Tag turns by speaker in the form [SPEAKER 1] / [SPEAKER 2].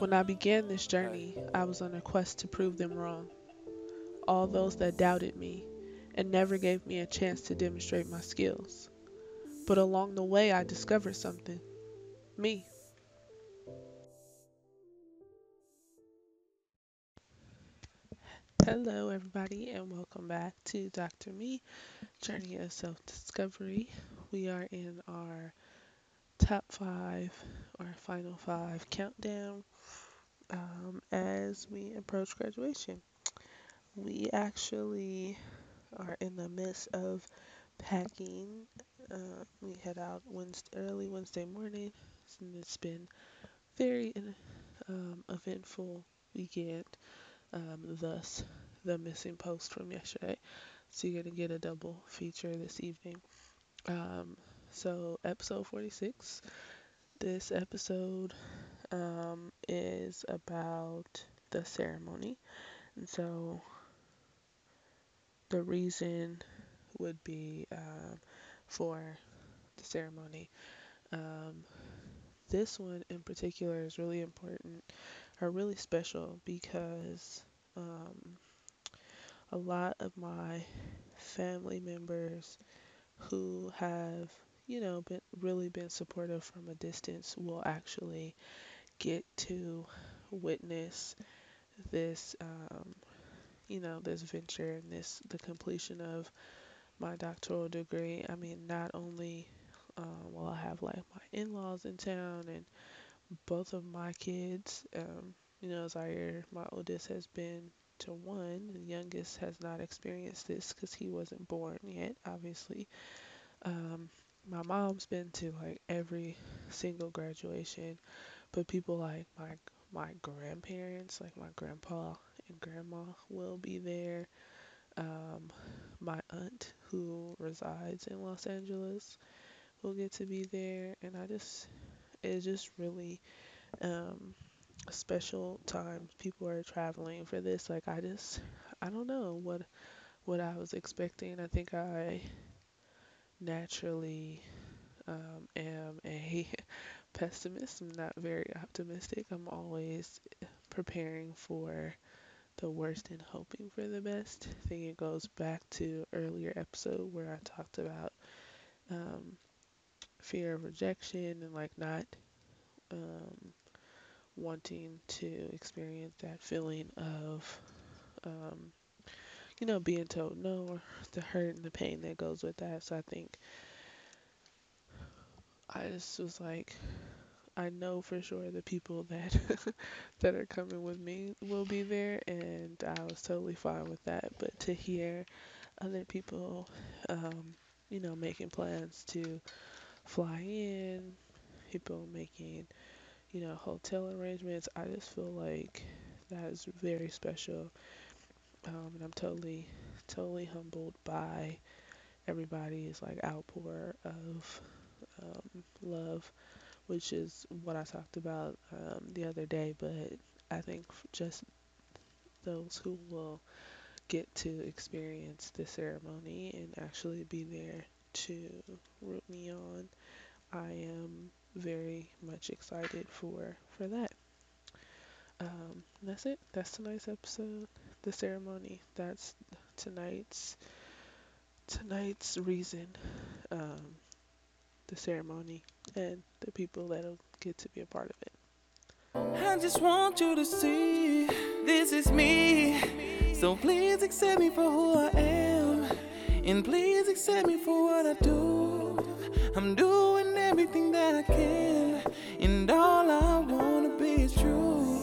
[SPEAKER 1] When I began this journey, I was on a quest to prove them wrong. All those that doubted me and never gave me a chance to demonstrate my skills. But along the way, I discovered something me. Hello, everybody, and welcome back to Dr. Me Journey of Self Discovery. We are in our top five or final five countdown um, as we approach graduation. We actually are in the midst of packing. Uh, we head out Wednesday, early Wednesday morning, and it's been very um, eventful weekend. Um, thus, the missing post from yesterday. So you're gonna get a double feature this evening. Um, so episode 46. This episode um, is about the ceremony, and so the reason would be um, for the ceremony. Um, this one in particular is really important or really special because um, a lot of my family members who have you know been really been supportive from a distance will actually get to witness this um, you know this venture and this the completion of my doctoral degree. I mean not only um, will i have like my in-laws in town and both of my kids um, you know zaire my oldest has been to one the youngest has not experienced this because he wasn't born yet obviously. Um, my mom's been to like every single graduation but people like my my grandparents like my grandpa and grandma will be there um, my aunt, who resides in Los Angeles, will get to be there, and I just it's just really um, a special time. People are traveling for this. Like I just I don't know what what I was expecting. I think I naturally um, am a pessimist. I'm not very optimistic. I'm always preparing for the worst and hoping for the best. I think it goes back to earlier episode where I talked about um, fear of rejection and like not um, wanting to experience that feeling of um, you know being told no or the hurt and the pain that goes with that. So I think I just was like I know for sure the people that that are coming with me will be there, and I was totally fine with that. But to hear other people, um, you know, making plans to fly in, people making, you know, hotel arrangements, I just feel like that is very special. Um, and I'm totally, totally humbled by everybody's like outpour of um, love which is what I talked about um, the other day. But I think just those who will get to experience the ceremony and actually be there to root me on, I am very much excited for for that. Um, that's it. That's tonight's episode the ceremony. That's tonight's tonight's reason. Um, the ceremony and the people that'll get to be a part of it.
[SPEAKER 2] I just want you to see this is me. So please accept me for who I am. And please accept me for what I do. I'm doing everything that I can. And all I wanna be is true.